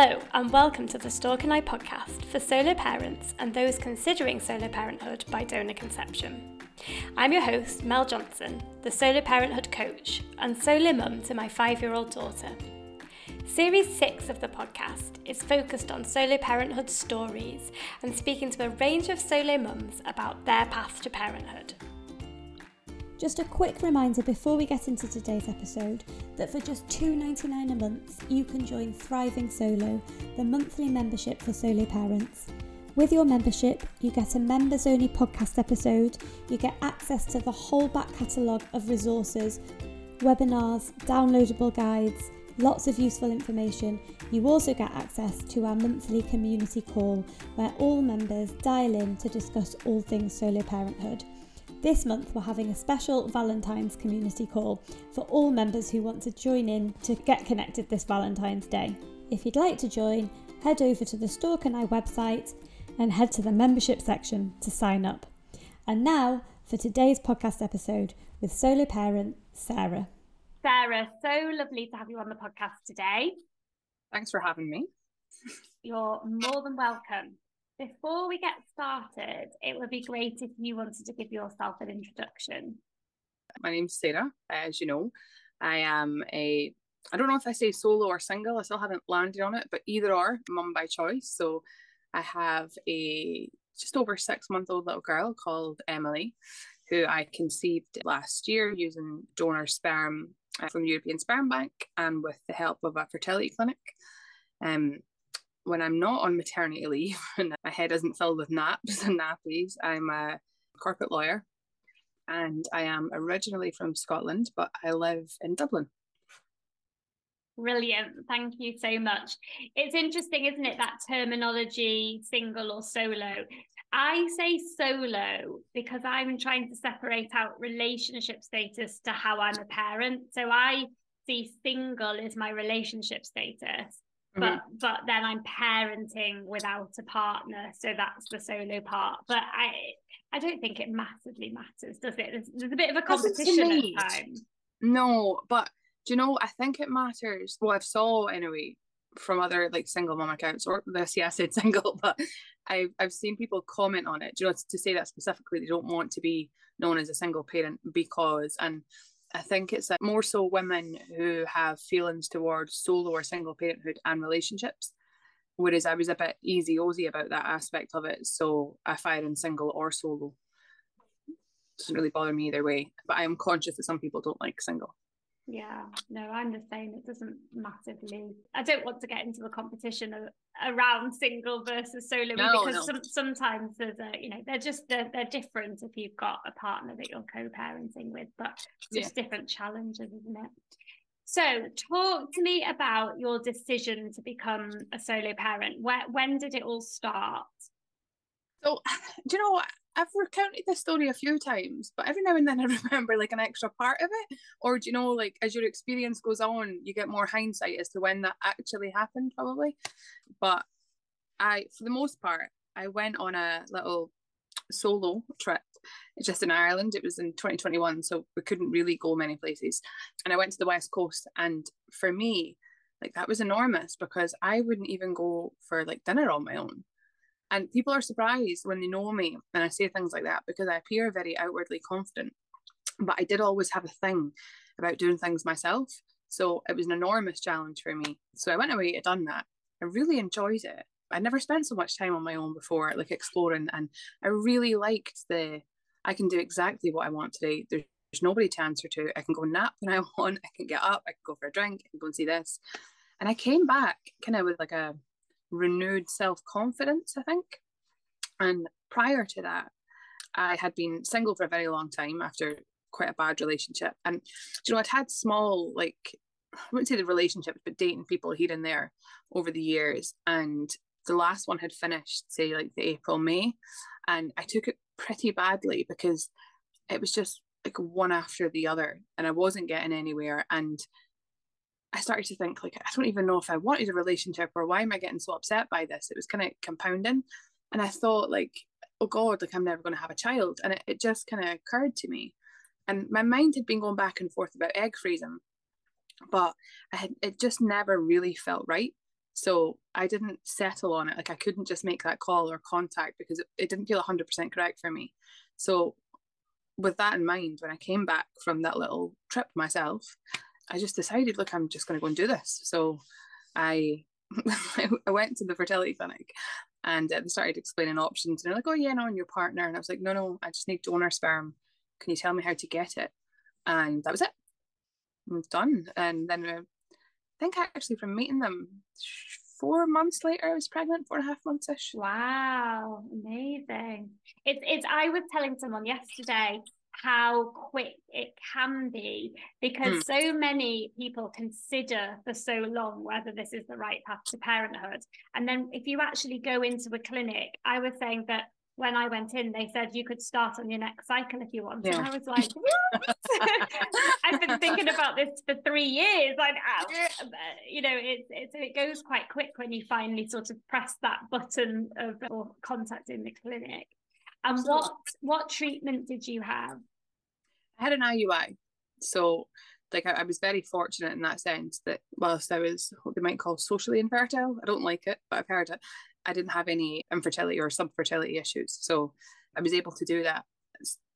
Hello, and welcome to the Stork and I podcast for solo parents and those considering solo parenthood by donor conception. I'm your host, Mel Johnson, the solo parenthood coach and solo mum to my five year old daughter. Series 6 of the podcast is focused on solo parenthood stories and speaking to a range of solo mums about their path to parenthood. Just a quick reminder before we get into today's episode that for just $2.99 a month, you can join Thriving Solo, the monthly membership for solo parents. With your membership, you get a members only podcast episode, you get access to the whole back catalogue of resources, webinars, downloadable guides, lots of useful information. You also get access to our monthly community call where all members dial in to discuss all things solo parenthood. This month, we're having a special Valentine's community call for all members who want to join in to get connected this Valentine's Day. If you'd like to join, head over to the Stork and I website and head to the membership section to sign up. And now for today's podcast episode with solo parent Sarah. Sarah, so lovely to have you on the podcast today. Thanks for having me. You're more than welcome. Before we get started, it would be great if you wanted to give yourself an introduction. My name's Sarah. As you know, I am a, I don't know if I say solo or single, I still haven't landed on it, but either or, mum by choice. So I have a just over six month old little girl called Emily, who I conceived last year using donor sperm uh, from the European Sperm Bank and with the help of a fertility clinic. Um, when I'm not on maternity leave and my head isn't filled with naps and nappies, I'm a corporate lawyer and I am originally from Scotland, but I live in Dublin. Brilliant. Thank you so much. It's interesting, isn't it, that terminology, single or solo? I say solo because I'm trying to separate out relationship status to how I'm a parent. So I see single as my relationship status but mm-hmm. but then I'm parenting without a partner, so that's the solo part. But I I don't think it massively matters, does it? There's, there's a bit of a competition at times. No, but do you know? I think it matters. Well, I've saw anyway from other like single mom accounts or this yeah I said single, but I've I've seen people comment on it. Do you know to say that specifically they don't want to be known as a single parent because and I think it's uh, more so women who have feelings towards solo or single parenthood and relationships. Whereas I was a bit easy ozy about that aspect of it. So if I fire in single or solo. Doesn't really bother me either way. But I am conscious that some people don't like single. Yeah, no, I'm the same. It doesn't massively. I don't want to get into the competition of, around single versus solo no, because no. Some, sometimes there's a, you know, they're just they're, they're different if you've got a partner that you're co-parenting with, but it's just yeah. different challenges, isn't it? So, talk to me about your decision to become a solo parent. Where when did it all start? So, do you know I've recounted this story a few times, but every now and then I remember like an extra part of it. Or do you know, like as your experience goes on, you get more hindsight as to when that actually happened, probably. But I, for the most part, I went on a little solo trip just in Ireland. It was in 2021, so we couldn't really go many places. And I went to the West Coast, and for me, like that was enormous because I wouldn't even go for like dinner on my own. And people are surprised when they know me and I say things like that because I appear very outwardly confident. But I did always have a thing about doing things myself. So it was an enormous challenge for me. So I went away and done that. I really enjoyed it. I never spent so much time on my own before, like exploring. And I really liked the I can do exactly what I want today. There's, there's nobody to answer to. I can go nap when I want. I can get up. I can go for a drink. I can go and see this. And I came back kind of with like a renewed self confidence, I think. And prior to that, I had been single for a very long time after quite a bad relationship. And, you know, I'd had small, like, I wouldn't say the relationships, but dating people here and there over the years. And the last one had finished, say, like the April, May. And I took it pretty badly because it was just like one after the other and I wasn't getting anywhere. And I started to think like I don't even know if I wanted a relationship or why am I getting so upset by this? It was kind of compounding. And I thought like, oh God, like I'm never going to have a child. And it, it just kind of occurred to me. And my mind had been going back and forth about egg freezing, but I had it just never really felt right. So I didn't settle on it. Like I couldn't just make that call or contact because it, it didn't feel 100% correct for me. So with that in mind, when I came back from that little trip myself, I just decided, look, I'm just going to go and do this. So I I went to the fertility clinic and uh, they started explaining options. And they're like, oh, yeah, no, and your partner. And I was like, no, no, I just need donor sperm. Can you tell me how to get it? And that was it. Done. And then uh, I think actually from meeting them four months later, I was pregnant, four and a half months ish. Wow, amazing. It's, it's, I was telling someone yesterday how quick it can be because mm. so many people consider for so long whether this is the right path to parenthood. And then if you actually go into a clinic, I was saying that when I went in, they said you could start on your next cycle if you want. Yeah. And I was like, I've been thinking about this for three years. Like, you know, it, it, it goes quite quick when you finally sort of press that button of or contacting the clinic. And what what treatment did you have? I had an IUI. So like I, I, was very fortunate in that sense that whilst I was what they might call socially infertile, I don't like it, but I've heard it, I didn't have any infertility or subfertility issues. So I was able to do that.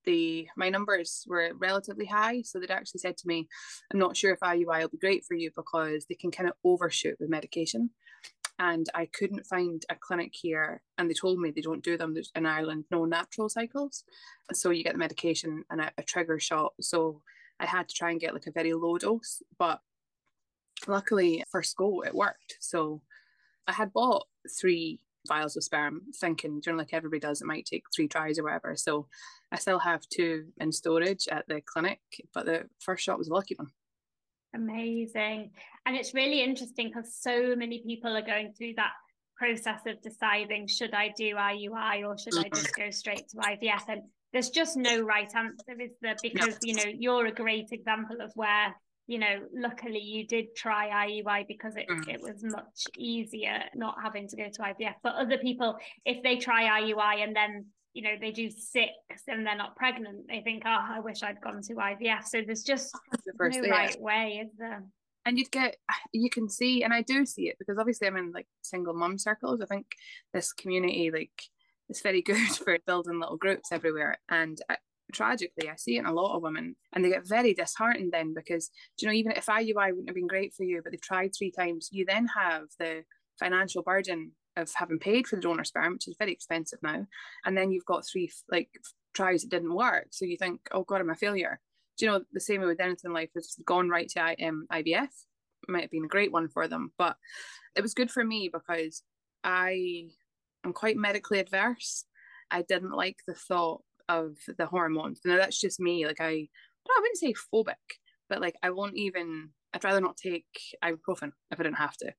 The my numbers were relatively high. So they'd actually said to me, I'm not sure if IUI will be great for you because they can kind of overshoot with medication and I couldn't find a clinic here. And they told me they don't do them. There's in Ireland no natural cycles, so you get the medication and a, a trigger shot. So I had to try and get like a very low dose, but luckily first go it worked. So I had bought three vials of sperm, thinking, you know, like everybody does, it might take three tries or whatever. So I still have two in storage at the clinic, but the first shot was a lucky one. Amazing. And it's really interesting because so many people are going through that process of deciding should I do IUI or should I just go straight to IVF? And there's just no right answer, is there? Because, you know, you're a great example of where, you know, luckily you did try IUI because it, mm. it was much easier not having to go to IVF. But other people, if they try IUI and then you know they do six and they're not pregnant they think oh i wish i'd gone to ivf so there's just the first no right way is there? And you'd get you can see and i do see it because obviously i'm in like single mom circles. I think this community like is very good for building little groups everywhere. And I, uh, tragically i see it in a lot of women and they get very disheartened then because you know even if iui wouldn't have been great for you but they've tried three times you then have the financial burden of having paid for the donor sperm, which is very expensive now, and then you've got three like tries that didn't work. So you think, oh God, I'm a failure. Do you know the same way with anything in life? It's gone right to um, IVF. It might have been a great one for them, but it was good for me because I am quite medically adverse. I didn't like the thought of the hormones. Now that's just me. Like I, I wouldn't say phobic, but like I won't even. I'd rather not take ibuprofen if I didn't have to.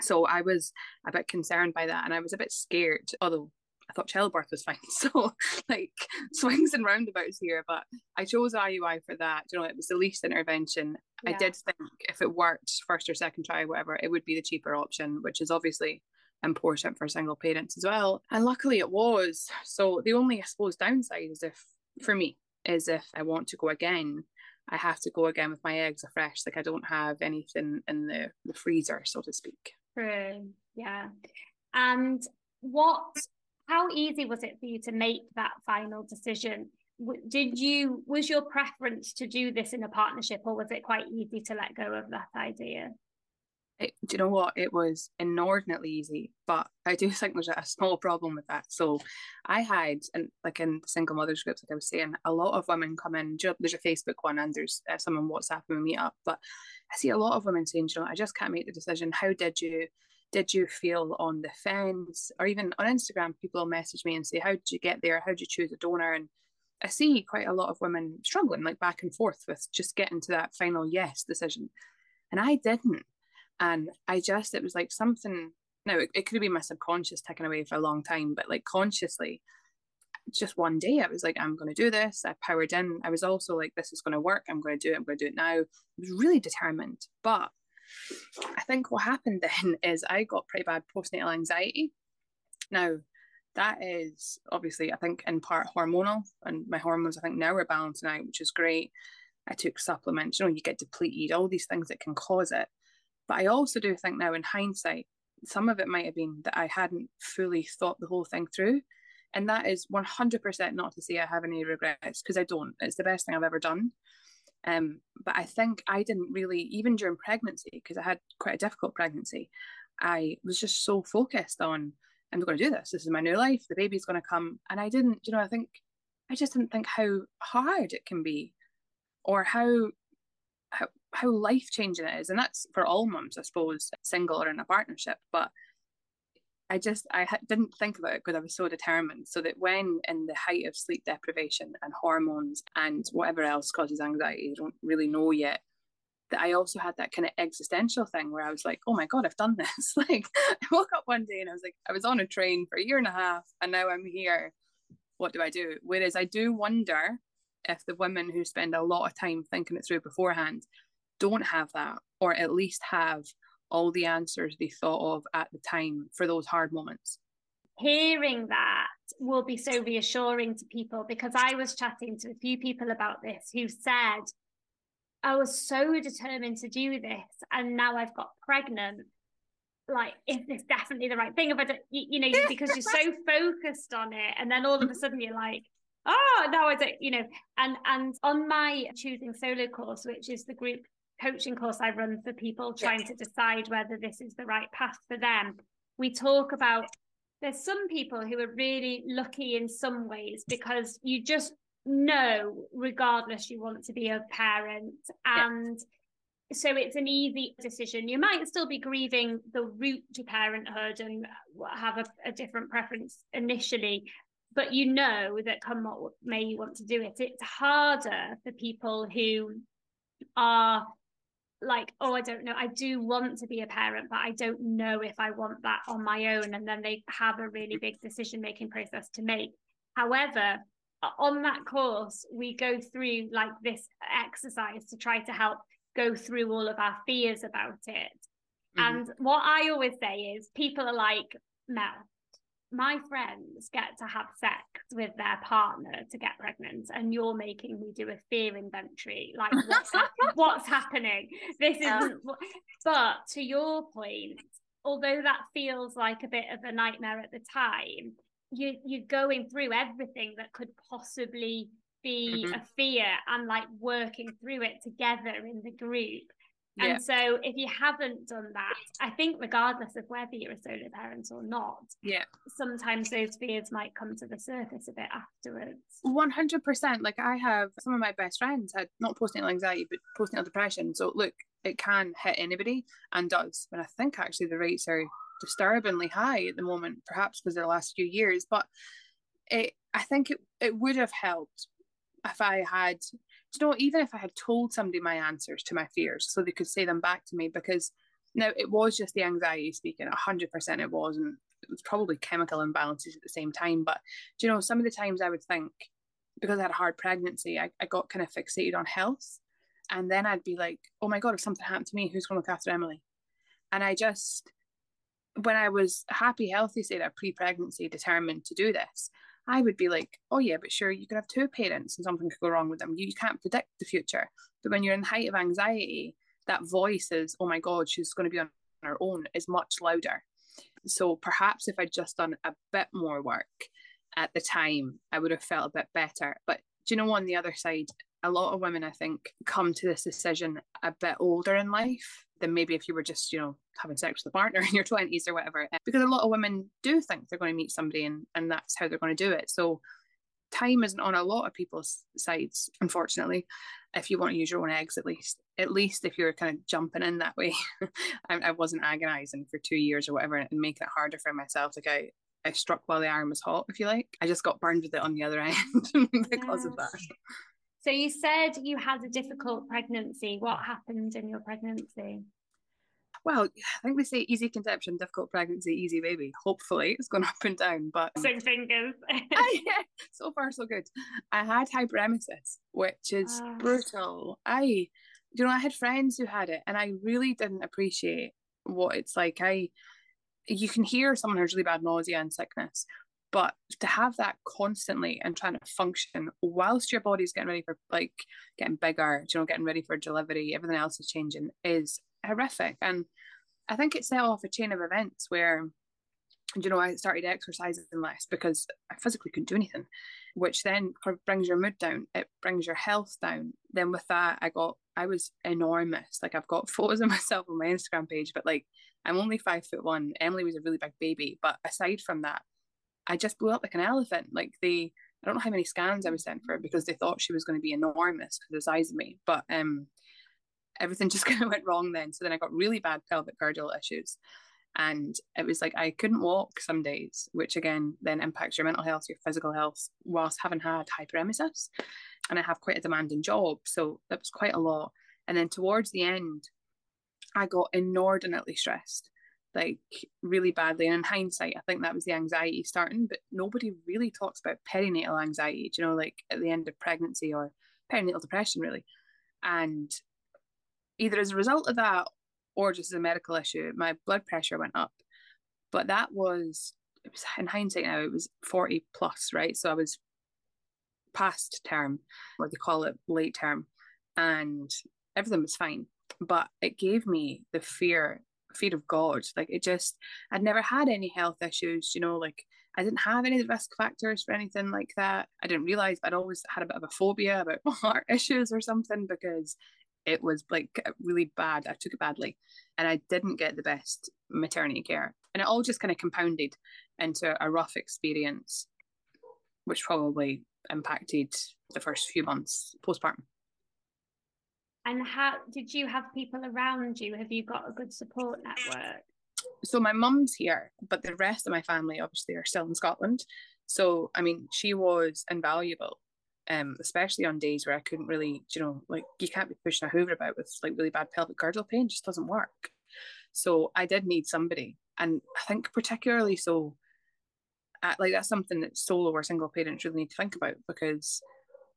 So I was a bit concerned by that and I was a bit scared, although I thought childbirth was fine. So like swings and roundabouts here, but I chose IUI for that. You know, it was the least intervention. Yeah. I did think if it worked first or second try, whatever, it would be the cheaper option, which is obviously important for single parents as well. And luckily it was. So the only I suppose downside is if for me is if I want to go again, I have to go again with my eggs afresh. Like I don't have anything in the, the freezer, so to speak. True. Yeah. And what, how easy was it for you to make that final decision? Did you, was your preference to do this in a partnership or was it quite easy to let go of that idea? It, do you know what? It was inordinately easy, but I do think there's a small problem with that. So I had, and like in the single mothers groups, like I was saying, a lot of women come in. There's a Facebook one, and there's uh, someone WhatsApp and meet up. But I see a lot of women saying, you know, I just can't make the decision. How did you? Did you feel on the fence? Or even on Instagram, people message me and say, How did you get there? How did you choose a donor? And I see quite a lot of women struggling, like back and forth with just getting to that final yes decision. And I didn't. And I just, it was like something, no, it, it could have been my subconscious taken away for a long time, but like consciously, just one day I was like, I'm going to do this. I powered in. I was also like, this is going to work. I'm going to do it. I'm going to do it now. I was really determined. But I think what happened then is I got pretty bad postnatal anxiety. Now, that is obviously, I think, in part hormonal, and my hormones, I think, now are balancing out, which is great. I took supplements, you know, you get depleted, all these things that can cause it. But I also do think now, in hindsight, some of it might have been that I hadn't fully thought the whole thing through. And that is 100% not to say I have any regrets because I don't. It's the best thing I've ever done. Um, but I think I didn't really, even during pregnancy, because I had quite a difficult pregnancy, I was just so focused on, I'm going to do this. This is my new life. The baby's going to come. And I didn't, you know, I think, I just didn't think how hard it can be or how how, life changing it is. And that's for all mums, I suppose, single or in a partnership. But I just I didn't think about it because I was so determined. So that when in the height of sleep deprivation and hormones and whatever else causes anxiety, you don't really know yet. That I also had that kind of existential thing where I was like, oh my god, I've done this. like I woke up one day and I was like, I was on a train for a year and a half, and now I'm here. What do I do? Whereas I do wonder if the women who spend a lot of time thinking it through beforehand don't have that, or at least have all the answers they thought of at the time for those hard moments. Hearing that will be so reassuring to people because I was chatting to a few people about this who said, I was so determined to do this, and now I've got pregnant. Like, is this definitely the right thing? If I don't, you, you know, because you're so focused on it, and then all of a sudden you're like, oh no i don't you know and and on my choosing solo course which is the group coaching course i run for people trying yes. to decide whether this is the right path for them. We talk about there's some people who are really lucky in some ways because you just know regardless you want to be a parent. And so it's an easy decision. You might still be grieving the route to parenthood and have a, a different preference initially but you know that come what may you want to do it. It's harder for people who are like oh i don't know i do want to be a parent but i don't know if i want that on my own and then they have a really big decision making process to make. However on that course we go through like this exercise to try to help go through all of our fears about it. Mm-hmm. and what i always say is people are like mel my friends get to have sex with their partner to get pregnant and you're making me do a fear inventory like what's, ha- what's happening this isn't but to your point although that feels like a bit of a nightmare at the time you you're going through everything that could possibly be mm-hmm. a fear and like working through it together in the group and yeah. so if you haven't done that, I think regardless of whether you're a solo parent or not, yeah, sometimes those fears might come to the surface a bit afterwards. One hundred percent. Like I have some of my best friends had not postnatal anxiety but postnatal depression. So look, it can hit anybody and does. But I think actually the rates are disturbingly high at the moment, perhaps because of the last few years. But it I think it, it would have helped if I had you know, even if I had told somebody my answers to my fears so they could say them back to me, because now it was just the anxiety speaking, 100% it was, and it was probably chemical imbalances at the same time. But, you know, some of the times I would think, because I had a hard pregnancy, I, I got kind of fixated on health. And then I'd be like, oh my God, if something happened to me, who's going to look after Emily? And I just, when I was happy, healthy, say that pre pregnancy, determined to do this, I would be like, oh yeah, but sure, you could have two parents and something could go wrong with them. You, you can't predict the future. But when you're in the height of anxiety, that voice is, oh my God, she's going to be on her own, is much louder. So perhaps if I'd just done a bit more work at the time, I would have felt a bit better. But do you know, on the other side, a lot of women, I think, come to this decision a bit older in life than maybe if you were just, you know, having sex with a partner in your 20s or whatever. Because a lot of women do think they're going to meet somebody and, and that's how they're going to do it. So time isn't on a lot of people's sides, unfortunately, if you want to use your own eggs at least. At least if you're kind of jumping in that way. I, I wasn't agonizing for two years or whatever and making it harder for myself. Like I, I struck while the iron was hot, if you like. I just got burned with it on the other end because of that. So you said you had a difficult pregnancy. What happened in your pregnancy? Well, I think they say easy conception, difficult pregnancy, easy baby. Hopefully, it's gone up and down, but six fingers. Ah, so far, so good. I had hyperemesis, which is oh. brutal. I, you know, I had friends who had it, and I really didn't appreciate what it's like. I, you can hear someone has really bad nausea and sickness, but to have that constantly and trying to function whilst your body's getting ready for like getting bigger, you know, getting ready for delivery, everything else is changing is horrific. And I think it set off a chain of events where you know, I started exercising less because I physically couldn't do anything, which then brings your mood down. It brings your health down. Then with that, I got, I was enormous. Like I've got photos of myself on my Instagram page, but like I'm only five foot one. Emily was a really big baby, but aside from that, I just blew up like an elephant. Like they, I don't know how many scans I was sent for because they thought she was going to be enormous because of the size of me. But um, everything just kind of went wrong then. So then I got really bad pelvic girdle issues and it was like I couldn't walk some days, which again then impacts your mental health, your physical health, whilst having had hyperemesis. And I have quite a demanding job, so that was quite a lot. And then towards the end, I got inordinately stressed, like really badly. And in hindsight, I think that was the anxiety starting, but nobody really talks about perinatal anxiety, you know, like at the end of pregnancy or perinatal depression, really. And either as a result of that or just as a medical issue, my blood pressure went up. But that was, it was in hindsight now, it was 40 plus, right? So I was past term, or they call it late term, and everything was fine. But it gave me the fear, fear of God. Like it just, I'd never had any health issues, you know, like I didn't have any risk factors for anything like that. I didn't realize I'd always had a bit of a phobia about heart issues or something because it was like really bad. I took it badly and I didn't get the best maternity care. And it all just kind of compounded into a rough experience, which probably impacted the first few months postpartum. And how did you have people around you? Have you got a good support network? So my mum's here, but the rest of my family obviously are still in Scotland. So I mean, she was invaluable um, especially on days where I couldn't really, you know, like you can't be pushing a Hoover about with like really bad pelvic girdle pain, just doesn't work. So I did need somebody, and I think particularly so, at, like that's something that solo or single parents really need to think about because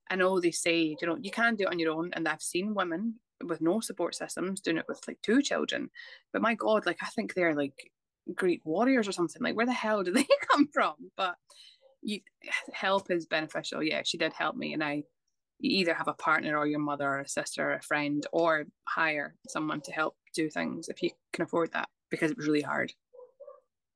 I know they say, you know, you can do it on your own, and I've seen women with no support systems doing it with like two children, but my God, like I think they're like great warriors or something. Like where the hell do they come from? But you help is beneficial. Yeah, she did help me, and I you either have a partner or your mother or a sister or a friend or hire someone to help do things if you can afford that because it was really hard.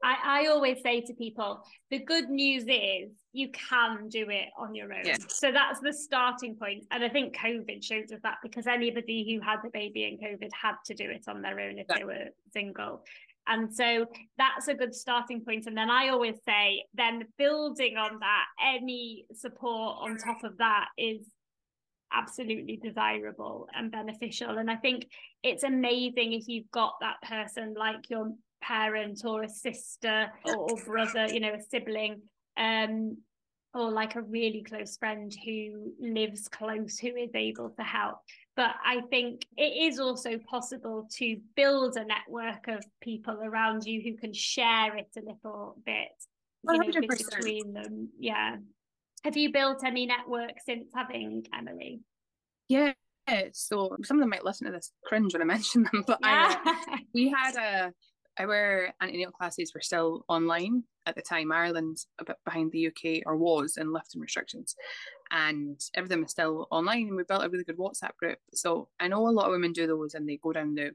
I, I always say to people, the good news is you can do it on your own. So that's the starting point. And I think COVID shows us that because anybody who had a baby in COVID had to do it on their own if yeah. they were single. And so that's a good starting point. And then I always say, then building on that, any support on top of that is absolutely desirable and beneficial. And I think it's amazing if you've got that person like your parent or a sister or, or brother, you know, a sibling, um, or like a really close friend who lives close who is able to help but I think it is also possible to build a network of people around you who can share it a little bit you know, between them. Yeah. Have you built any network since having Emily? Yeah. So some of them might listen to this cringe when I mention them, but yeah. I, we had a our antenatal classes were still online at the time. Ireland's a bit behind the UK or was in lifting restrictions, and everything was still online. And we built a really good WhatsApp group. So I know a lot of women do those and they go down the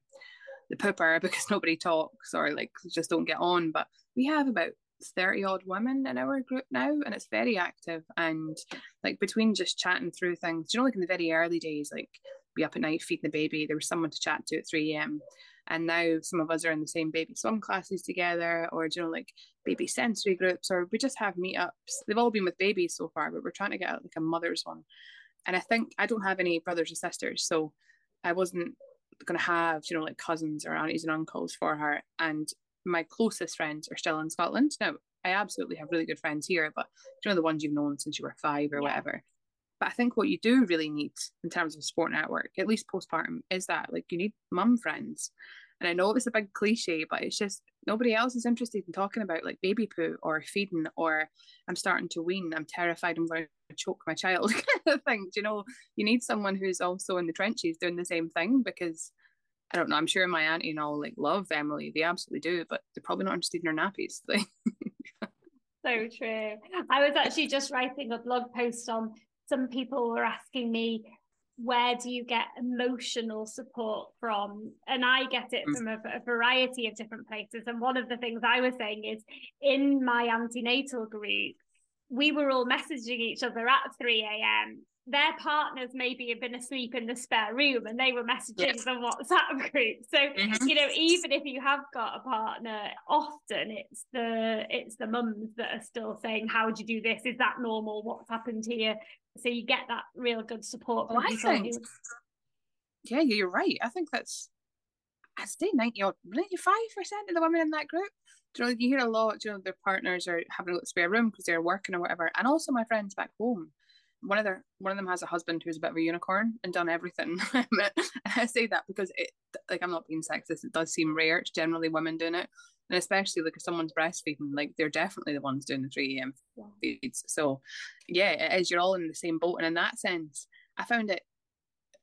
the pooper because nobody talks or like just don't get on. But we have about 30 odd women in our group now and it's very active and like between just chatting through things you know like in the very early days like be up at night feeding the baby there was someone to chat to at 3 a.m and now some of us are in the same baby swim classes together or you know like baby sensory groups or we just have meetups. They've all been with babies so far but we're trying to get out like a mother's one. And i think i don't have any brothers or sisters so i wasn't going to have you know like cousins or aunties and uncles for her. And my closest friends are still in scotland. Now i absolutely have really good friends here but you know the ones you've known since you were five or yeah. whatever but I think what you do really need in terms of support network, at least postpartum, is that like you need mum friends. And I know it's a big cliche, but it's just nobody else is interested in talking about like baby poo or feeding or I'm starting to wean, I'm terrified I'm going to choke my child kind of thing. Do you know, you need someone who's also in the trenches doing the same thing because I don't know, I'm sure my auntie and all like love Emily. They absolutely do, but they're probably not interested in her nappies. So true. I was actually just writing a blog post on some people were asking me where do you get emotional support from? And I get it mm. from a, a, variety of different places. And one of the things I was saying is in my antenatal group, we were all messaging each other at 3 a.m their partners maybe have been asleep in the spare room and they were messaging yes. the WhatsApp group. So mm-hmm. you know, even if you have got a partner, often it's the it's the mums that are still saying, "How would you do this? Is that normal? What's happened here?" So you get that real good support. Well, I think, yeah, you're right. I think that's I'd say 90 or 95 percent of the women in that group. Do You know, you hear a lot. Do You know, their partners are having a spare room because they're working or whatever. And also my friends back home one of their one of them has a husband who's a bit of a unicorn and done everything. I say that because it like I'm not being sexist. It does seem rare. It's generally women doing it, and especially like if someone's breastfeeding, like they're definitely the ones doing the three a.m. Feeds. So yeah, it is. You're all in the same boat, and in that sense, I found it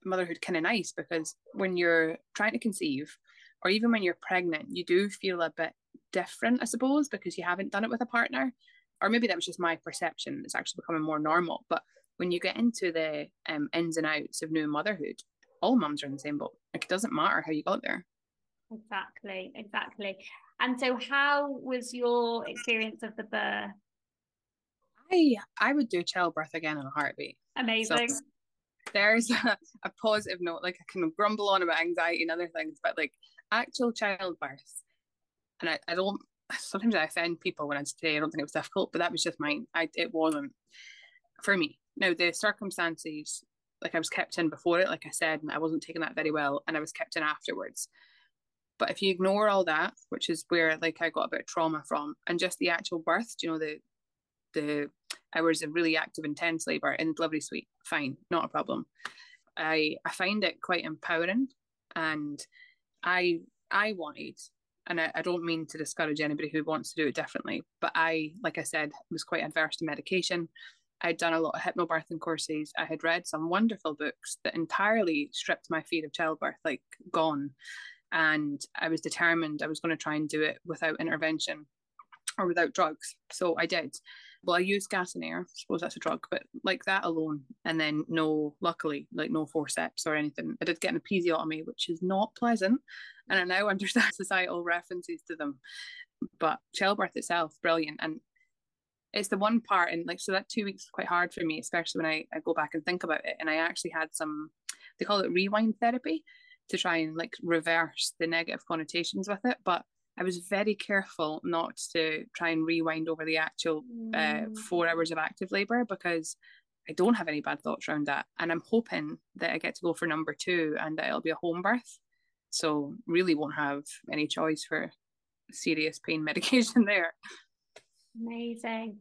motherhood kind of nice because when you're trying to conceive, or even when you're pregnant, you do feel a bit different, I suppose, because you haven't done it with a partner. Or maybe that was just my perception. It's actually becoming more normal. But when you get into the um, ins and outs of new motherhood, all mums are in the same boat. Like it doesn't matter how you got there. Exactly, exactly. And so, how was your experience of the birth? I I would do childbirth again in a heartbeat. Amazing. So there's a, a positive note. Like I can grumble on about anxiety and other things, but like actual childbirth, and I, I don't. Sometimes I offend people when I say I don't think it was difficult, but that was just mine. I it wasn't for me. Now the circumstances, like I was kept in before it, like I said, and I wasn't taking that very well, and I was kept in afterwards. But if you ignore all that, which is where like I got a bit of trauma from, and just the actual birth, you know, the the hours of really active, intense labour in the delivery suite, fine, not a problem. I I find it quite empowering, and I I wanted, and I, I don't mean to discourage anybody who wants to do it differently, but I, like I said, was quite adverse to medication. I'd done a lot of hypnobirthing courses. I had read some wonderful books that entirely stripped my fear of childbirth, like gone. And I was determined I was going to try and do it without intervention or without drugs. So I did. Well, I used gas and air. I suppose that's a drug, but like that alone. And then no, luckily, like no forceps or anything. I did get an episiotomy, which is not pleasant. And I now understand societal references to them. But childbirth itself, brilliant. And it's the one part and like so that two weeks is quite hard for me especially when I, I go back and think about it and i actually had some they call it rewind therapy to try and like reverse the negative connotations with it but i was very careful not to try and rewind over the actual uh, mm. four hours of active labor because i don't have any bad thoughts around that and i'm hoping that i get to go for number two and that it'll be a home birth so really won't have any choice for serious pain medication there Amazing.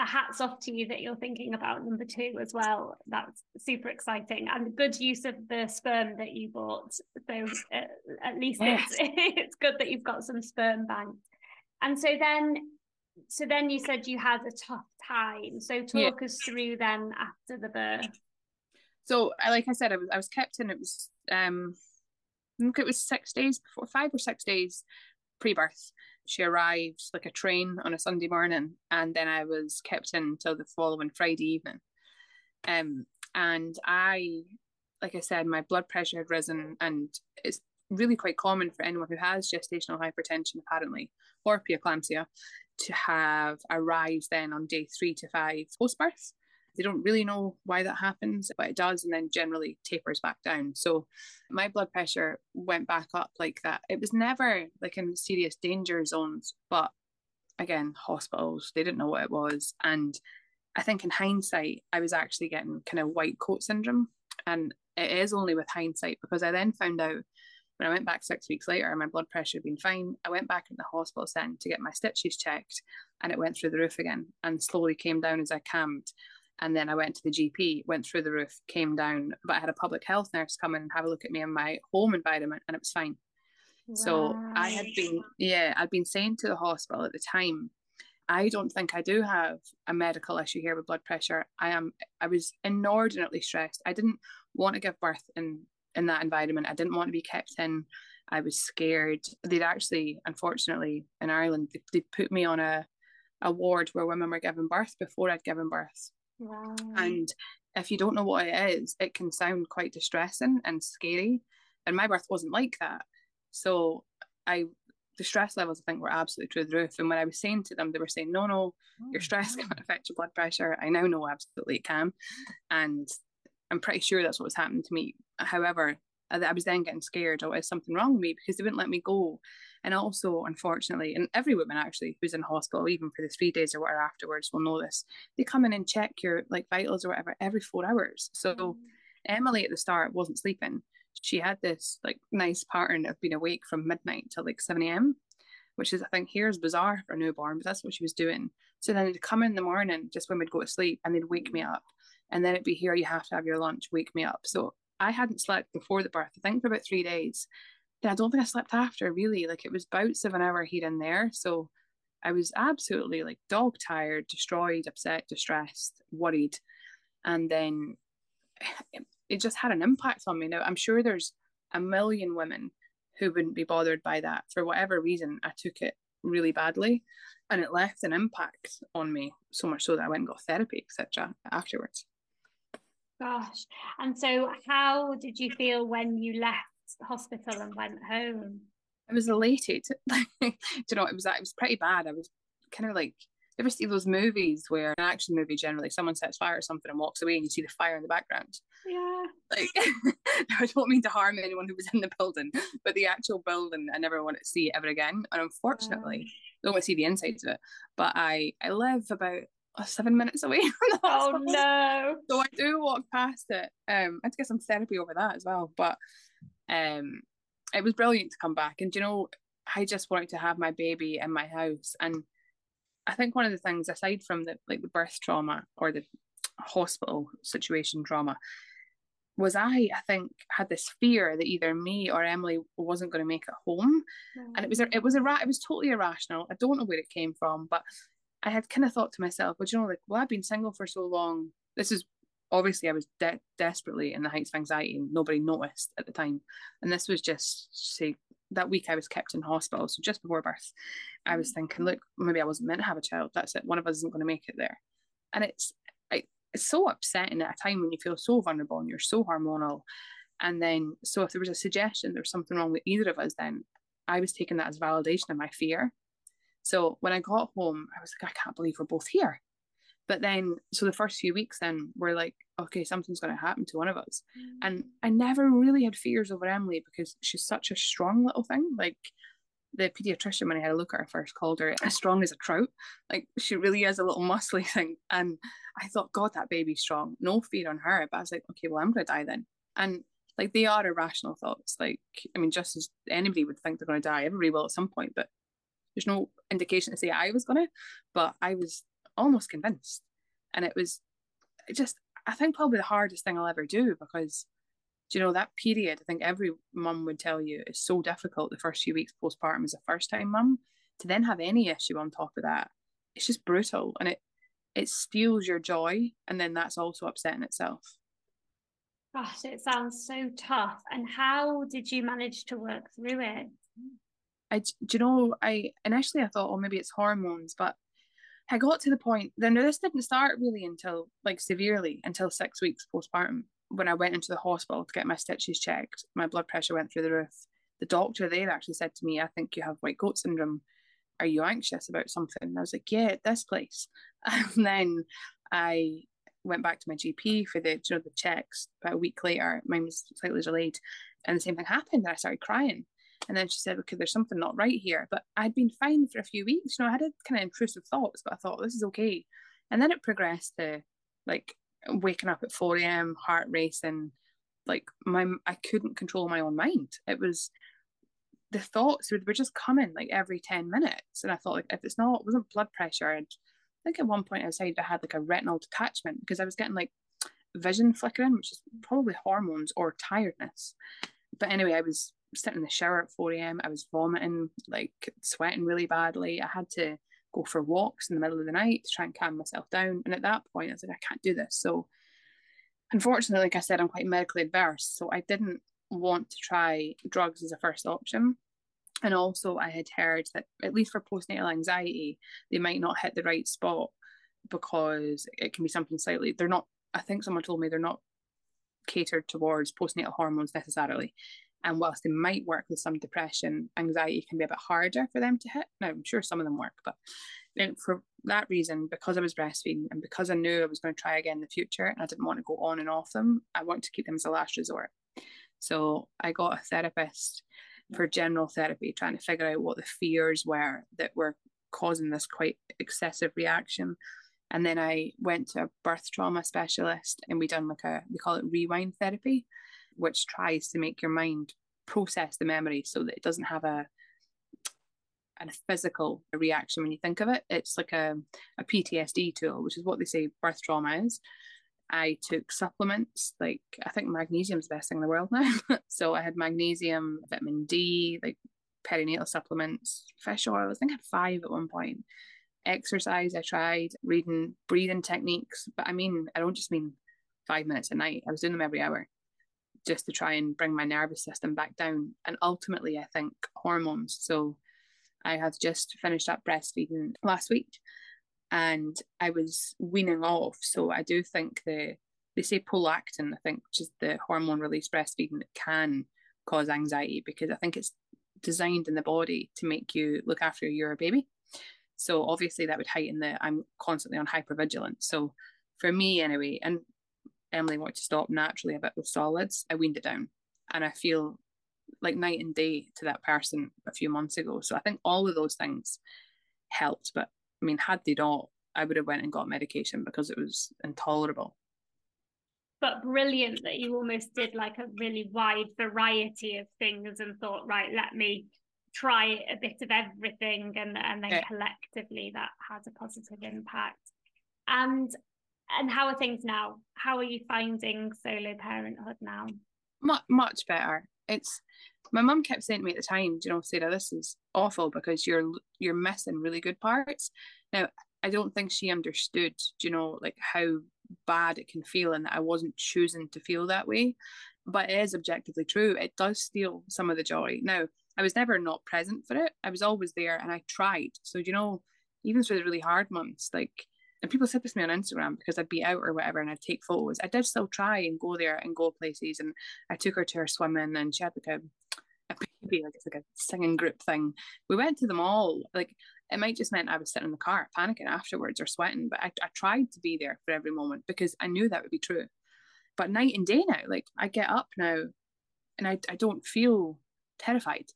A hats off to you that you're thinking about number two as well. That's super exciting and good use of the sperm that you bought. So uh, at least it's, it's good that you've got some sperm bank. And so then, so then you said you had a tough time. So talk yeah. us through then after the birth. So like I said, I was I was kept in. It was um, I think it was six days before, five or six days pre-birth she arrived like a train on a Sunday morning, and then I was kept in until the following Friday evening. Um, and I, like I said, my blood pressure had risen, and it's really quite common for anyone who has gestational hypertension, apparently, or preeclampsia, to have a rise then on day three to five post birth. They don't really know why that happens, but it does, and then generally tapers back down. So my blood pressure went back up like that. It was never like in serious danger zones, but again, hospitals, they didn't know what it was. And I think in hindsight, I was actually getting kind of white coat syndrome. And it is only with hindsight because I then found out when I went back six weeks later, my blood pressure had been fine. I went back in the hospital then to get my stitches checked and it went through the roof again and slowly came down as I calmed. And then I went to the GP, went through the roof, came down, but I had a public health nurse come in and have a look at me in my home environment, and it was fine. Wow. So I had been, yeah, I'd been saying to the hospital at the time, I don't think I do have a medical issue here with blood pressure. I am, I was inordinately stressed. I didn't want to give birth in in that environment. I didn't want to be kept in. I was scared. They'd actually, unfortunately, in Ireland, they, they put me on a a ward where women were giving birth before I'd given birth. Wow. And if you don't know what it is, it can sound quite distressing and scary. And my birth wasn't like that. So I the stress levels I think were absolutely through the roof. And when I was saying to them, they were saying, No, no, your oh, stress can affect your blood pressure. I now know absolutely it can. And I'm pretty sure that's what was happening to me. However, I was then getting scared, oh, is something wrong with me? Because they wouldn't let me go. And also, unfortunately, and every woman actually who's in hospital, even for the three days or whatever afterwards, will know this. They come in and check your like vitals or whatever every four hours. So mm. Emily at the start wasn't sleeping. She had this like nice pattern of being awake from midnight till like 7 a.m., which is I think here is bizarre for a newborn, but that's what she was doing. So then they'd come in the morning just when we'd go to sleep and they'd wake me up. And then it'd be here, you have to have your lunch, wake me up. So I hadn't slept before the birth, I think for about three days. Then I don't think I slept after really. Like it was bouts of an hour here and there. So I was absolutely like dog tired, destroyed, upset, distressed, worried. And then it just had an impact on me. Now I'm sure there's a million women who wouldn't be bothered by that. For whatever reason, I took it really badly and it left an impact on me so much so that I went and got therapy, etc. afterwards. Gosh. And so how did you feel when you left hospital and went home? I was elated. Do you know, it was it was pretty bad. I was kind of like you ever see those movies where an action movie generally someone sets fire or something and walks away and you see the fire in the background? Yeah. Like I don't mean to harm anyone who was in the building, but the actual building I never want to see it ever again. And unfortunately, yeah. I don't want to see the insides of it. But I I live about oh, seven minutes away from the hospital. Oh no. So I do walk past it. Um I had to get some therapy over that as well. But um, it was brilliant to come back. And you know, I just wanted to have my baby in my house. And I think one of the things, aside from the like the birth trauma or the hospital situation trauma, was I, I think, had this fear that either me or Emily wasn't going to make it home, mm. and it was it was a it was totally irrational. I don't know where it came from, but I had kind of thought to myself, well, you know, like, well, I've been single for so long. This is obviously I was de- desperately in the heights of anxiety and nobody noticed at the time. And this was just say that week I was kept in hospital. So just before birth, I was mm. thinking, look, maybe I wasn't meant to have a child. That's it. One of us isn't going to make it there. And it's I, it's so upsetting at a time when you feel so vulnerable and you're so hormonal. And then so if there was a suggestion there was something wrong with either of us, then I was taking that as validation of my fear. So when I got home, I was like, I can't believe we're both here. But then, so the first few weeks, then we're like, okay, something's going to happen to one of us. Mm. And I never really had fears over Emily because she's such a strong little thing. Like the pediatrician, when I had a look at her first, called her as strong as a trout. Like she really is a little muscly thing. And I thought, God, that baby's strong. No fear on her. But I was like, okay, well, I'm going to die then. And like they are irrational thoughts. Like, I mean, just as anybody would think they're going to die, everybody will at some point. But there's no indication to say I was to. But I was almost convinced. And it was just, I think, probably the hardest thing I'll ever do because, you know, that period, I think every mum would tell you is so difficult the first few weeks postpartum as a first time mum to then have any issue on top of that. It's just brutal and it, it steals your joy. And then that's also upsetting itself. Gosh, it sounds so tough. And how did you manage to work through it? I, do you know, I initially I thought, oh, maybe it's hormones, but I got to the point, then this didn't start really until like severely until six weeks postpartum when I went into the hospital to get my stitches checked. My blood pressure went through the roof. The doctor there actually said to me, I think you have white coat syndrome. Are you anxious about something? And I was like, Yeah, this place. And then I went back to my GP for the you know the checks. About a week later, mine was slightly delayed, and the same thing happened. I started crying, and then she said, okay, there's something not right here. But I'd been fine for a few weeks. You know, I had a kind of intrusive thoughts, but I thought this is okay. And then it progressed to like waking up at 4 a.m., heart racing. Like my, I couldn't control my own mind. It was the thoughts were just coming like every 10 minutes. And I thought like if it's not, it wasn't blood pressure. I'd, I think at one point I decided I had like a retinal detachment because I was getting like vision flickering, which is probably hormones or tiredness. But anyway, I was sitting in the shower at 4 a.m. I was vomiting, like sweating really badly. I had to go for walks in the middle of the night to try and calm myself down. And at that point, I was like, I can't do this. So, unfortunately, like I said, I'm quite medically adverse. So, I didn't want to try drugs as a first option. And also, I had heard that, at least for postnatal anxiety, they might not hit the right spot because it can be something slightly, they're not I think someone told me they're not catered towards postnatal hormones necessarily. And whilst they might work with some depression, anxiety can be a bit harder for them to hit. Now, I'm sure some of them work, but for that reason, because I was breastfeeding and because I knew I was going to try again in the future and I didn't want to go on and off them, I wanted to keep them as a last resort. So I got a therapist for general therapy, trying to figure out what the fears were that were causing this quite excessive reaction. And then I went to a birth trauma specialist and we done like a, we call it rewind therapy, which tries to make your mind process the memory so that it doesn't have a, a physical reaction when you think of it. It's like a, a PTSD tool, which is what they say birth trauma is. I took supplements like I think magnesium's the best thing in the world now. so I had magnesium, vitamin D, like perinatal supplements, fish oil. I think I had five at one point. Exercise, I tried reading breathing techniques, but I mean, I don't just mean five minutes a night. I was doing them every hour just to try and bring my nervous system back down. And ultimately, I think hormones. So I have just finished up breastfeeding last week and I was weaning off. So I do think the they say prolactin, I think, which is the hormone released breastfeeding that can cause anxiety because I think it's designed in the body to make you look after your baby. So obviously that would heighten the I'm constantly on hypervigilance. So for me anyway, and Emily wanted to stop naturally a bit with solids, I weaned it down. And I feel like night and day to that person a few months ago. So I think all of those things helped. But I mean, had they not, I would have went and got medication because it was intolerable. But brilliant that you almost did like a really wide variety of things and thought, right, let me try a bit of everything and and then yeah. collectively that has a positive impact. And and how are things now? How are you finding solo parenthood now? Much much better. It's my mum kept saying to me at the time, you know, Sarah, this is awful because you're you're missing really good parts. Now, I don't think she understood, you know, like how bad it can feel and that I wasn't choosing to feel that way. But it is objectively true. It does steal some of the joy. Now, I was never not present for it. I was always there and I tried. So, you know, even through the really hard months, like and people said this to me on Instagram because I'd be out or whatever and I'd take photos. I did still try and go there and go places. And I took her to her swimming and she had like a, a baby, like it's like a singing group thing. We went to them all. Like it might just meant I was sitting in the car panicking afterwards or sweating, but I, I tried to be there for every moment because I knew that would be true. But night and day now, like I get up now and I, I don't feel terrified.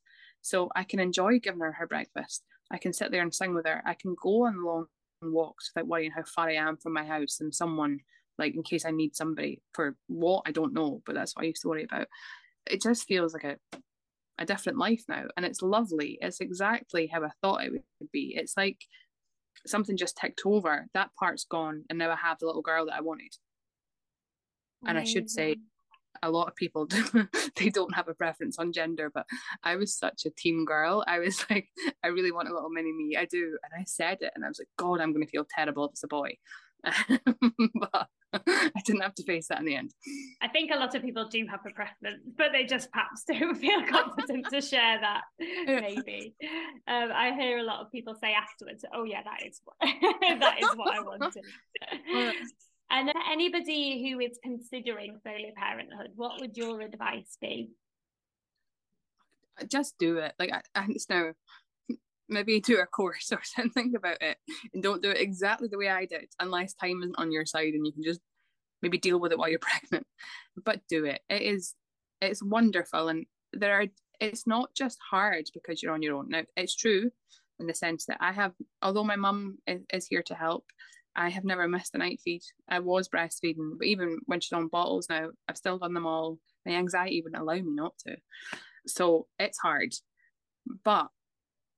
So I can enjoy giving her her breakfast. I can sit there and sing with her. I can go on long walks without worrying how far I am from my house and someone like in case I need somebody for what I don't know, but that's what I used to worry about. It just feels like a a different life now, and it's lovely. It's exactly how I thought it would be. It's like something just ticked over. That part's gone, and now I have the little girl that I wanted. Amazing. And I should say, a lot of people do, they don't have a preference on gender but i was such a team girl i was like i really want a little mini me i do and i said it and i was like god i'm going to feel terrible if it's a boy but I didn't have to face that in the end. I think a lot of people do have a preference, but they just perhaps don't feel confident to share that. Maybe um, I hear a lot of people say afterwards, "Oh yeah, that is what that is what I wanted." And anybody who is considering solo parenthood, what would your advice be? Just do it. Like I, I know maybe do a course or something about it and don't do it exactly the way I did unless time isn't on your side and you can just maybe deal with it while you're pregnant. But do it. It is it's wonderful and there are it's not just hard because you're on your own. Now it's true in the sense that I have although my mum is, is here to help, I have never missed a night feed. I was breastfeeding, but even when she's on bottles now, I've still done them all. My anxiety wouldn't allow me not to. So it's hard. But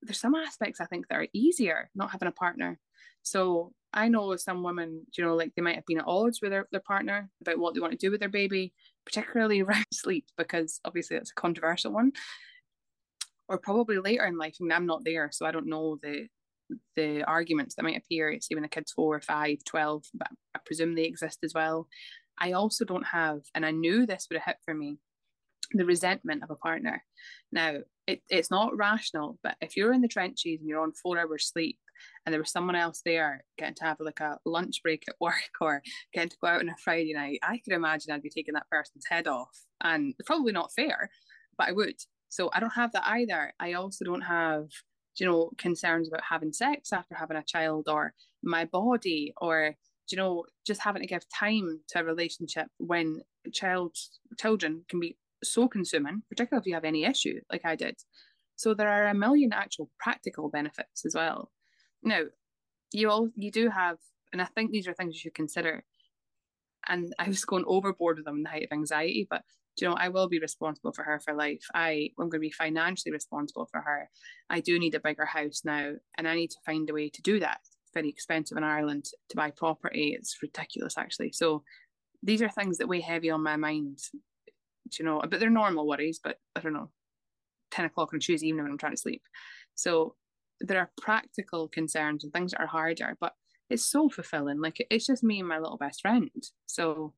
there's some aspects I think that are easier not having a partner. So I know some women, you know, like they might have been at odds with their, their partner about what they want to do with their baby, particularly around sleep, because obviously that's a controversial one. Or probably later in life. I mean, I'm not there, so I don't know the the arguments that might appear, say when a kid's four, five, 12, but I presume they exist as well. I also don't have, and I knew this would have hit for me, the resentment of a partner. Now, it, it's not rational, but if you're in the trenches and you're on four hours sleep and there was someone else there getting to have like a lunch break at work or getting to go out on a Friday night, I could imagine I'd be taking that person's head off. And it's probably not fair, but I would. So I don't have that either. I also don't have, you know, concerns about having sex after having a child or my body or you know just having to give time to a relationship when child children can be so consuming particularly if you have any issue like i did. So there are a million actual practical benefits as well. Now you all you do have and i think these are things you should consider. And i was going overboard with them in the height of anxiety but you know i will be responsible for her for life i i'm going to be financially responsible for her i do need a bigger house now and i need to find a way to do that It's very expensive in Ireland to buy property. It's ridiculous, actually. So these are things that weigh heavy on my mind, you know, but they're normal worries, but I don't know, 10 o'clock on Tuesday evening when I'm trying to sleep. So there are practical concerns and things that are harder, but it's so fulfilling. Like it's just me and my little best friend. So,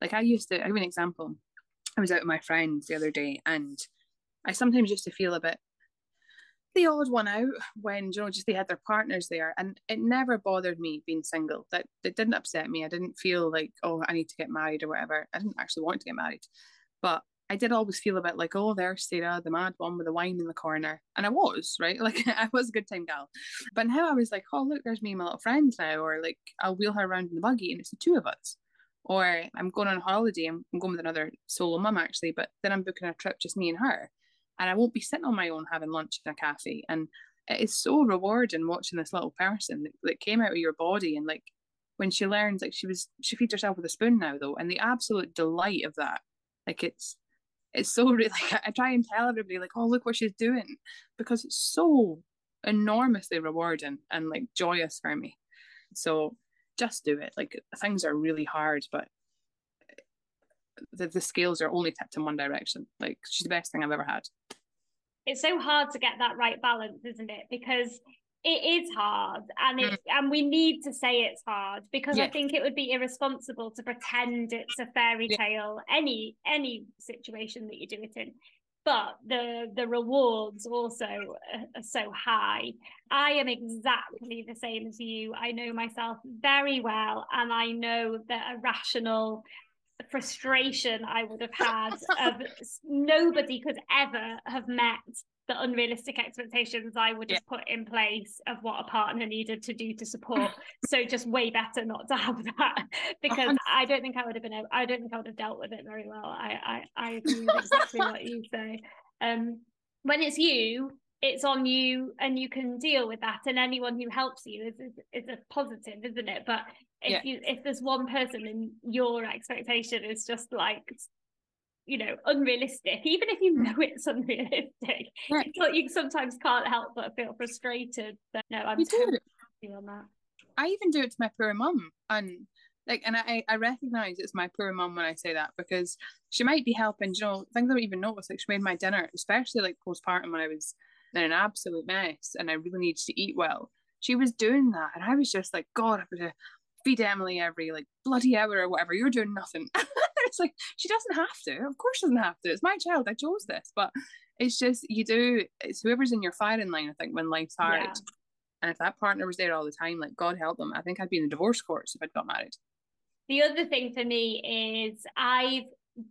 like, I used to, I give an example. I was out with my friends the other day and I sometimes used to feel a bit the odd one out when you know just they had their partners there and it never bothered me being single. That it didn't upset me. I didn't feel like oh i need to get married or whatever. I didn't actually want to get married. But i did always feel a bit like oh there's sarah the mad one with the wine in the corner. And i was right? Like i was a good time gal. But now i was like oh look there's me and my little friends now or like i'll wheel her around in the buggy and it's the two of us or i'm going on holiday i'm, I'm going with another solo mum actually but then i'm booking a trip just me and her. And I won't be sitting on my own having lunch in a cafe. And it is so rewarding watching this little person that, that came out of your body. And like when she learns like she was she feeds herself with a spoon now though. And the absolute delight of that like it's it's so really like I try and tell everybody like oh look what she's doing. Because it's so enormously rewarding and like joyous for me. So just do it like things are really hard but the, the scales are only tipped in one direction. Like she's the best thing I've ever had. It's so hard to get that right balance, isn't it? Because it is hard and it mm. and we need to say it's hard because yeah. I think it would be irresponsible to pretend it's a fairy tale yeah. any any situation that you do it in but the the rewards also are, are so high. I am exactly the same as you. I know myself very well and i know that a rational frustration I would have had of nobody could ever have met the unrealistic expectations I would have yeah. put in place of what a partner needed to do to support. so just way better not to have that because I don't think I would have been able, I don't think I would have dealt with it very well. I I, I agree with exactly what you say. Um when it's you, it's on you and you can deal with that and anyone who helps you is, is, is a positive isn't it but if yeah. you if there's one person and your expectation is just like you know unrealistic even if you know it's unrealistic right. but you sometimes can't help but feel frustrated but no i'm totally on that i even do it to my poor mum and like and I, I recognize it's my poor mum when I say that because she might be helping, you know, things I don't even notice. Like she made my dinner, especially like postpartum when I was in an absolute mess and I really needed to eat well. She was doing that and I was just like, God, I've got to feed Emily every like bloody hour or whatever. You're doing nothing. it's like she doesn't have to. Of course, she doesn't have to. It's my child. I chose this, but it's just you do. It's whoever's in your firing line. I think when life's hard, yeah. and if that partner was there all the time, like God help them. I think I'd be in the divorce courts if I'd got married. The other thing for me is I've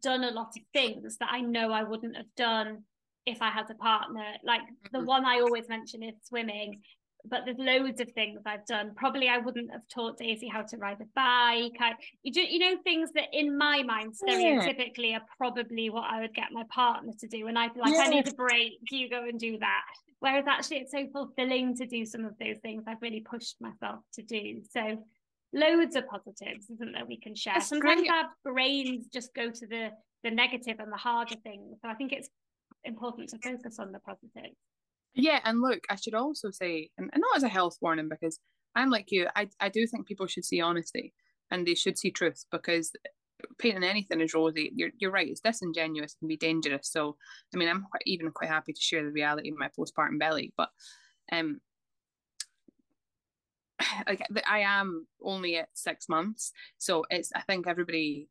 done a lot of things that I know I wouldn't have done if I had a partner. Like the mm-hmm. one I always mention is swimming but there's loads of things I've done. Probably I wouldn't have taught Daisy how to ride a bike. I, you do, you know, things that in my mind stereotypically yeah. are probably what I would get my partner to do. And I'd be like, yeah. I need a break. You go and do that. Whereas actually, it's so fulfilling to do some of those things I've really pushed myself to do. So loads of positives, isn't there? We can share. That's Sometimes great. our brains just go to the the negative and the harder things. So I think it's important to focus on the positives. Yeah, and look, I should also say, and, not as a health warning, because I'm like you, I, I do think people should see honesty and they should see truth because painting anything as rosy, you're, you're right, it's disingenuous and be dangerous. So, I mean, I'm quite, even quite happy to share the reality of my postpartum belly, but um, like I am only at six months, so it's I think everybody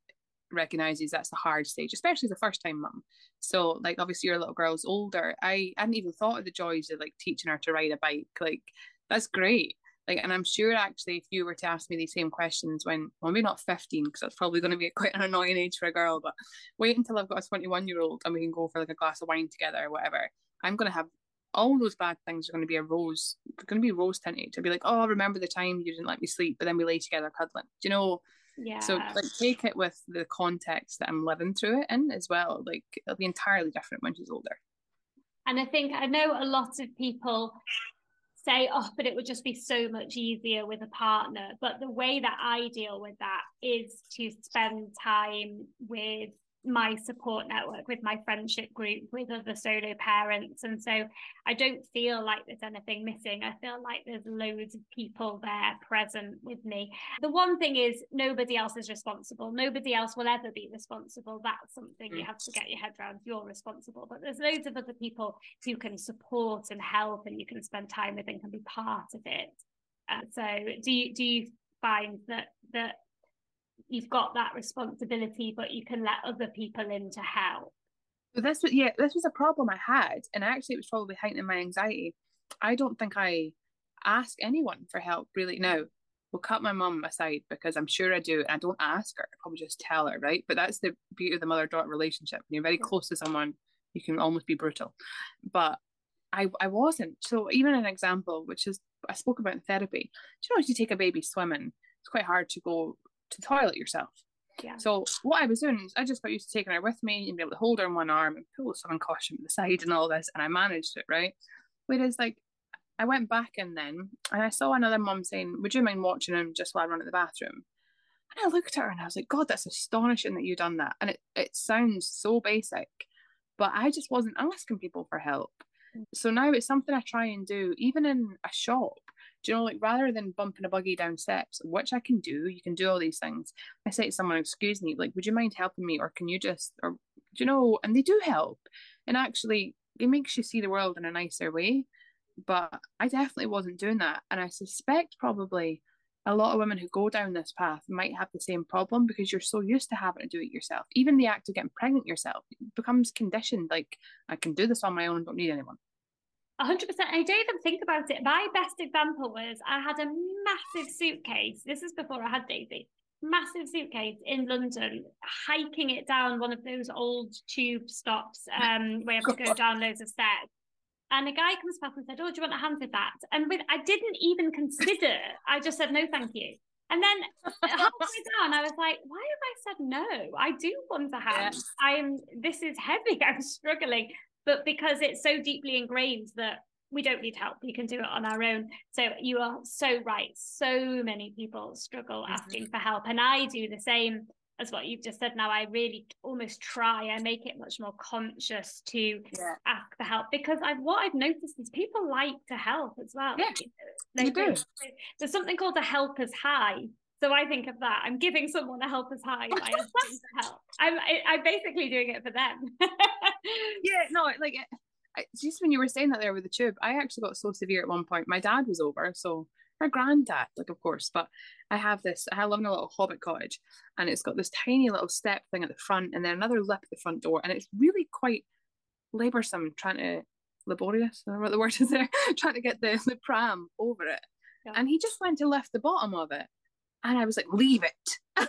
recognizes that's the hard stage, especially a first time mum. So like obviously your little girl's older. I, I hadn't even thought of the joys of like teaching her to ride a bike. Like that's great. Like, and I'm sure actually, if you were to ask me these same questions when, well, maybe not 15, because that's probably going to be quite an annoying age for a girl, but wait until I've got a 21 year old and we can go for like a glass of wine together or whatever. I'm going to have all those bad things are going to be a rose, going to be rose tinted. To be like, oh, remember the time you didn't let me sleep, but then we lay together cuddling. Do you know? Yeah. So like take it with the context that I'm living through it in as well. Like it'll be entirely different when she's older. And I think I know a lot of people say, oh, but it would just be so much easier with a partner. But the way that I deal with that is to spend time with my support network with my friendship group with other solo parents. And so i don't feel like there's anything missing. I feel like there's loads of people there present with me. The one thing is nobody else is responsible. Nobody else will ever be responsible. That's something you mm. have to get your head around. You're responsible. But there's loads of other people who can support and help and you can spend time with and can be part of it. Uh, so do you do you find that that you've got that responsibility, but you can let other people in to help. This was yeah, this was a problem I had, and actually it was probably heightening my anxiety. I don't think I ask anyone for help really now. We'll cut my mum aside because I'm sure I do, and I don't ask her. I probably just tell her, right? But that's the beauty of the mother daughter relationship. When you're very close to someone, you can almost be brutal. But I I wasn't. So even an example, which is I spoke about in therapy. Do you know if you take a baby swimming, it's quite hard to go to the toilet yourself. Yeah. So what I was doing is I just got used to taking her with me and be able to hold her in one arm and pull someone caution to the side and all this, and I managed it right. Whereas like I went back in then and I saw another mum saying, "Would you mind watching him just while I run at the bathroom?" And I looked at her and I was like, "God, that's astonishing that you done that." And it it sounds so basic, but I just wasn't asking people for help. Mm. So now it's something I try and do, even in a shop do you know, like rather than bumping a buggy down steps, which I can do, you can do all these things. I say to someone, excuse me, like, would you mind helping me? Or can you just, or, do you know, and they do help. And actually, it makes you see the world in a nicer way. But I definitely wasn't doing that. And I suspect probably a lot of women who go down this path might have the same problem because you're so used to having to do it yourself. Even the act of getting pregnant yourself becomes conditioned. Like, I can do this on my own, don't need anyone. 100%. I don't even think about it. My best example was I had a massive suitcase. This is before I had Daisy. Massive suitcase in London, hiking it down one of those old tube stops um, where you have to go down loads of stairs. And a guy comes past and said, Oh, do you want a hand with that? And with, I didn't even consider, I just said, No, thank you. And then halfway down, I was like, why have I said no? I do want a hand. Yeah. I'm this is heavy. I'm struggling but because it's so deeply ingrained that we don't need help we can do it on our own so you are so right so many people struggle mm-hmm. asking for help and i do the same as what you've just said now i really almost try i make it much more conscious to yeah. ask for help because i've what i've noticed is people like to help as well yeah, they, you do. there's something called a helper's high so I think of that. I'm giving someone a helper's high by asking for help. I'm I, I'm basically doing it for them. yeah, no, like just when you were saying that there with the tube, I actually got so severe at one point. My dad was over, so my granddad, like of course, but I have this. I live in a little hobbit cottage, and it's got this tiny little step thing at the front, and then another lip at the front door, and it's really quite laborsome trying to laborious. I don't know what the word is there, trying to get the the pram over it. Yeah. And he just went to lift the bottom of it, and I was like, leave it.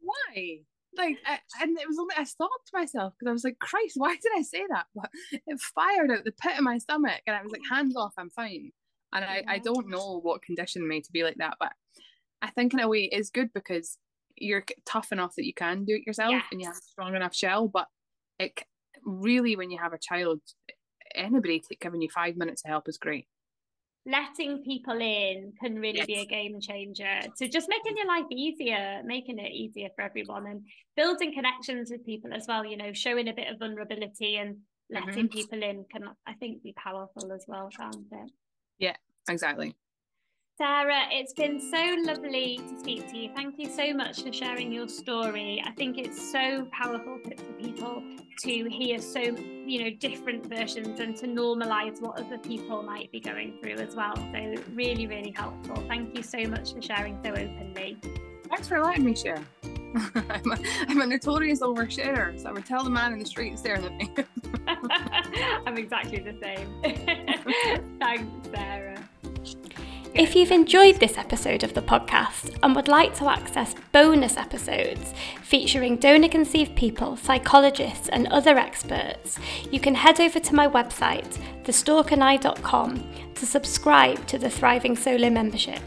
why? Like, I, and it was only I stopped myself because I was like, Christ, why did I say that? But it fired out the pit of my stomach, and I was like, hands off, I'm fine. And I, I don't know what conditioned me to be like that, but I think in a way it's good because you're tough enough that you can do it yourself yes. and you have a strong enough shell. But it really, when you have a child, anybody giving you five minutes of help is great letting people in can really yes. be a game changer. So just making your life easier, making it easier for everyone and building connections with people as well, you know, showing a bit of vulnerability and letting mm-hmm. people in can I think be powerful as well, can't it? Yeah, exactly. Sarah, it's been so lovely to speak to you. Thank you so much for sharing your story. I think it's so powerful for, people to hear so, you know, different versions and to normalize what other people might be going through as well. So really, really helpful. Thank you so much for sharing so openly. Thanks for letting me share. I'm, a, I'm a notorious oversharer, so I would tell the man in the street staring at me. I'm exactly the same. Thanks, Sarah. If you've enjoyed this episode of the podcast and would like to access bonus episodes featuring donor conceived people, psychologists, and other experts, you can head over to my website, thestorkandI.com, to subscribe to the Thriving Solo membership.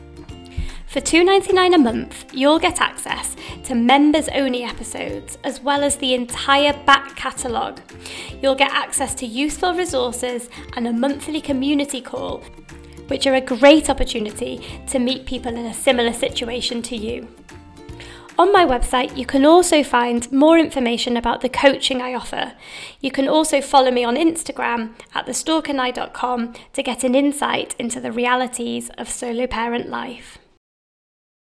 For $2.99 a month, you'll get access to members only episodes as well as the entire back catalogue. You'll get access to useful resources and a monthly community call, which are a great opportunity to meet people in a similar situation to you. On my website, you can also find more information about the coaching I offer. You can also follow me on Instagram at thestorkandI.com to get an insight into the realities of solo parent life.